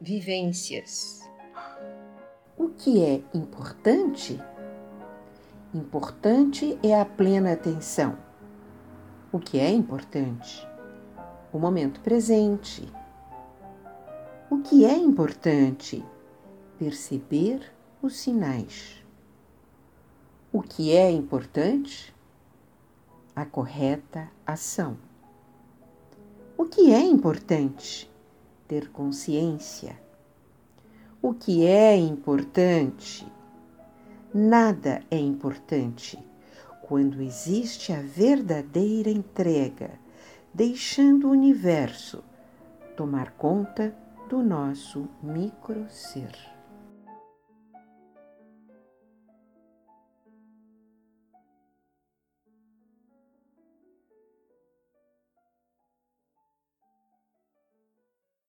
vivências. O que é importante? Importante é a plena atenção. O que é importante? O momento presente. O que é importante? Perceber os sinais. O que é importante? A correta ação. O que é importante? Ter consciência. O que é importante? Nada é importante quando existe a verdadeira entrega, deixando o universo tomar conta do nosso micro ser.